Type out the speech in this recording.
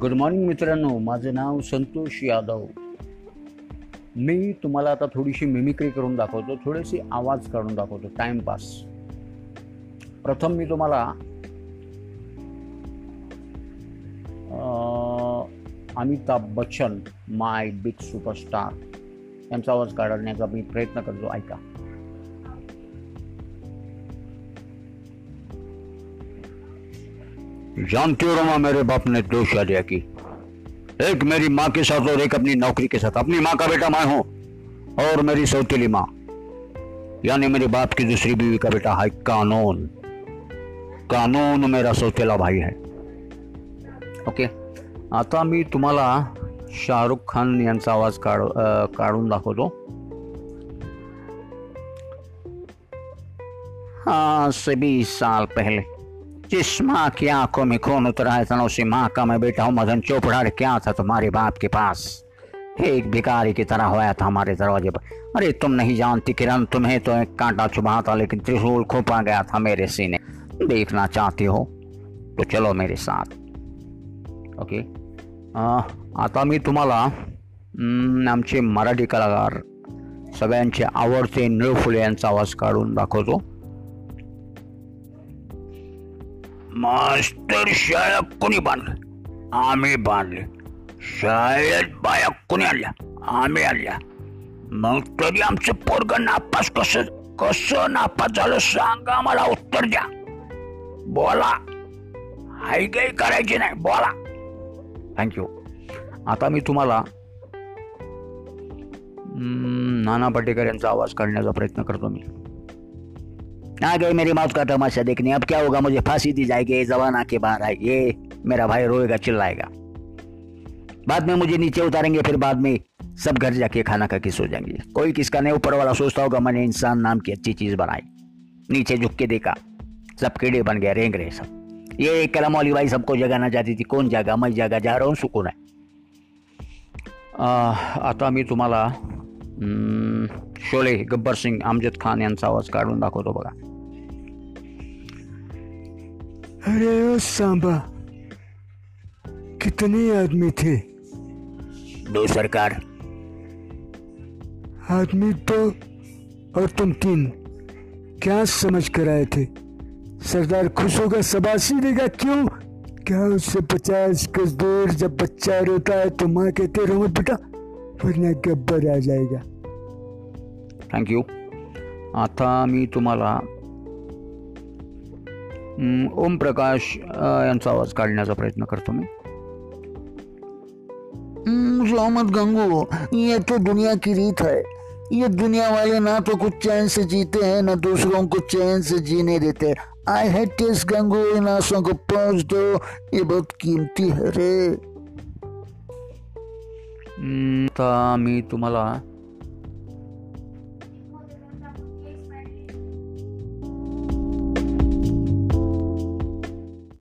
Good morning मित्रांनो. माझं नाव संतोष यादव. मी तुम्हाला आता थोडीशी मिमिक्री करून दाखवतो थोडेसे आवाज काढून दाखवतो टाइमपास प्रथम मी तुम्हाला Amitabh Bachchan my big superstar यांचा आवाज काढण्याचा मी प्रयत्न करतो. ऐका. जानते हो रमा, मेरे बाप ने दो शादियाँ की एक मेरी माँ के साथ और एक अपनी नौकरी के साथ। अपनी माँ का बेटा मैं हूँ और मेरी सौतीली माँ। यानी मेरे बाप की दूसरी बीवी का बेटा है कानून। कानून मेरा सौतेला भाई है। ओके। आता मी तुम्हाला शाहरुख खान यांचा आवाज़ काढ काढून दाखवतो। हाँ से बीस साल पहले। जिस माँ की आँखों में खून उतरा है? उसी माँ का मैं बेटा हूँ, मदन चोपड़ा। क्या था तुम्हारे बाप के पास? एक भिखारी की तरह होया था हमारे दरवाजे पर। अरे तुम नहीं जानती किरण, तुम्हें तो एक कांटा चुभा था, लेकिन त्रिशूल खोपा गया था मेरे सीने। देखना चाहती हो तो चलो मेरे साथ। ओके। आता मी तुम्हाला आमचे मराठी कलाकार सगळ्यांचे आवडते निळफुले यांचा आवाज़ काढून दाखवतो. मास्टर शाळा कोणी बांधलं? आम्ही बांधले. शाळेत बाया कोणी आणल्या? आम्ही आणल्या. मग तरी आमचं पोरग नापास कस कसं नापास झालं सांगा मला उत्तर द्या. बोला. हाय काही करायची नाही. बोला. थँक्यू आता मी तुम्हाला नाना पाटेकर यांचा आवाज काढण्याचा प्रयत्न करतो मी. आ गई मेरी मौत का तमाशा देखने। अब क्या होगा? मुझे फांसी दी जाएगी। जवान आके बाहर आएगी ये मेरा भाई रोएगा, चिल्लाएगा। बाद में मुझे नीचे उतारेंगे, फिर बाद में सब घर जाके खाना खा के सो जाएँगे। कोई किसका नहीं ऊपर वाला सोचता होगा, मैंने इंसान नाम की अच्छी चीज़ बनाई। नीचे झुक के देखा, सब कीड़े बन गए, रेंग रहे सब। ये कलम वाली भाई सबको जगाना चाहती थी। कौन जागा? मैं जागा। जा रहा हूँ, सुकून है। आता मी तुम्हाला शोले गब्बर सिंग अमजद खान यांचा आवाज़ काढून दाखवतो बघा. अरे सांबा कितने आदमी थे? दो सरकार. आदमी दो और तुम तीन क्या समझ कर आए थे? सरदार खुश होगा सबासी देगा क्यों? क्या उससे पचास गज दूर जब बच्चा रोता है तो माँ कहते रहो बेटा वरना गब्बर आ जाएगा। थँक्यू आता मी तुम्हाला ओम प्रकाश यांचा आवाज़ काढण्याचा प्रयत्न करतो मी. मोहम्मद गंगू ये तो दुनिया की रीत है। ये दुनिया वाले ना तो कुछ चैन से जीते हैं ना दूसरों को चैन से जीने देते आई है टेस्ट गंगू इन आंसुओं को पहुँच दो। ये बहुत कीमती है रे। मी तुम्हाला